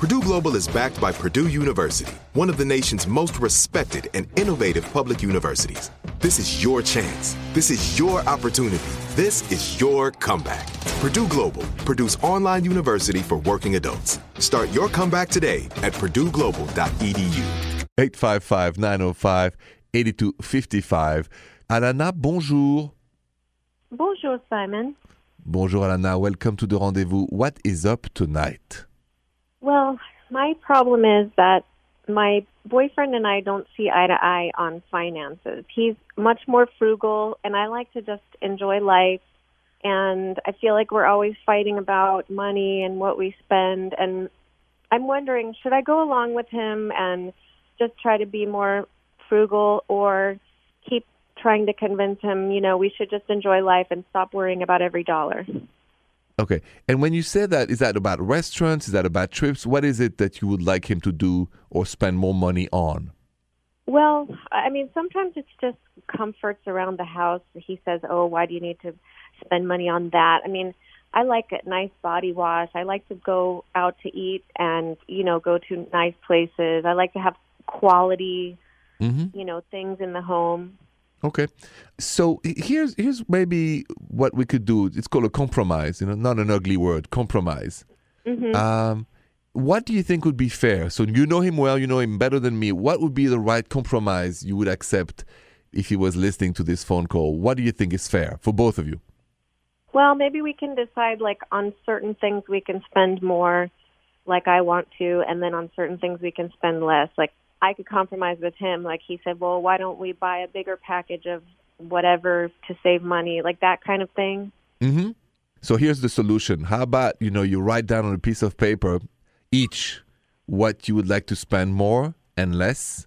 Purdue Global is backed by Purdue University, one of the nation's most respected and innovative public universities. This is your chance. This is your opportunity. This is your comeback. Purdue Global, Purdue's online university for working adults. Start your comeback today at purdueglobal.edu. 855 905 8255. Alana, bonjour. Bonjour, Simon. Bonjour, Alana. Welcome to the rendezvous. What is up tonight? Well, my problem is that my boyfriend and I don't see eye to eye on finances. He's much more frugal, and I like to just enjoy life. And I feel like we're always fighting about money and what we spend. And I'm wondering, should I go along with him and just try to be more frugal or keep trying to convince him, you know, we should just enjoy life and stop worrying about every dollar? Okay. And when you say that, is that about restaurants? Is that about trips? What is it that you would like him to do or spend more money on? Well, I mean, sometimes it's just comforts around the house. He says, "Oh, why do you need to spend money on that?" I mean, I like a nice body wash. I like to go out to eat and, you know, go to nice places. I like to have quality, Mm-hmm. you know, things in the home. Okay. So here's here's maybe what we could do. It's called a compromise, you know, not an ugly word, compromise. hmm Um, what do you think would be fair? So you know him well, you know him better than me. What would be the right compromise you would accept if he was listening to this phone call? What do you think is fair for both of you? Well, maybe we can decide like on certain things we can spend more like I want to and then on certain things we can spend less. Like I could compromise with him like he said, "Well, why don't we buy a bigger package of whatever to save money?" Like that kind of thing. Mm-hmm. So here's the solution. How about you know you write down on a piece of paper each what you would like to spend more and less,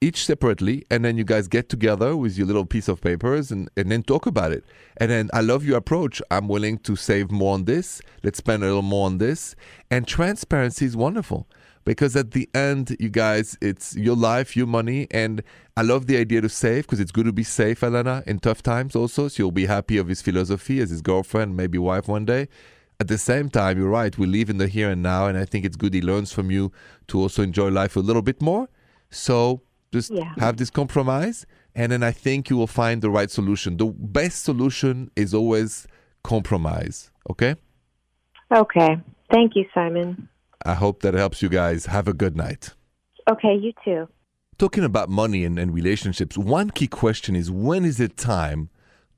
each separately, and then you guys get together with your little piece of papers and, and then talk about it. And then I love your approach. I'm willing to save more on this. Let's spend a little more on this. And transparency is wonderful because at the end, you guys, it's your life, your money, and I love the idea to save because it's good to be safe, Elena, in tough times also. So you'll be happy of his philosophy as his girlfriend, maybe wife one day. At the same time, you're right. We live in the here and now, and I think it's good he learns from you to also enjoy life a little bit more. So just Yeah. have this compromise, and then I think you will find the right solution. The best solution is always compromise. Okay. Okay. Thank you, Simon. I hope that helps you guys. Have a good night. Okay, you too. Talking about money and, and relationships, one key question is when is it time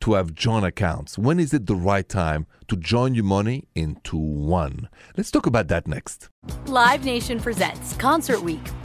to have joint accounts? When is it the right time to join your money into one? Let's talk about that next. Live Nation presents Concert Week.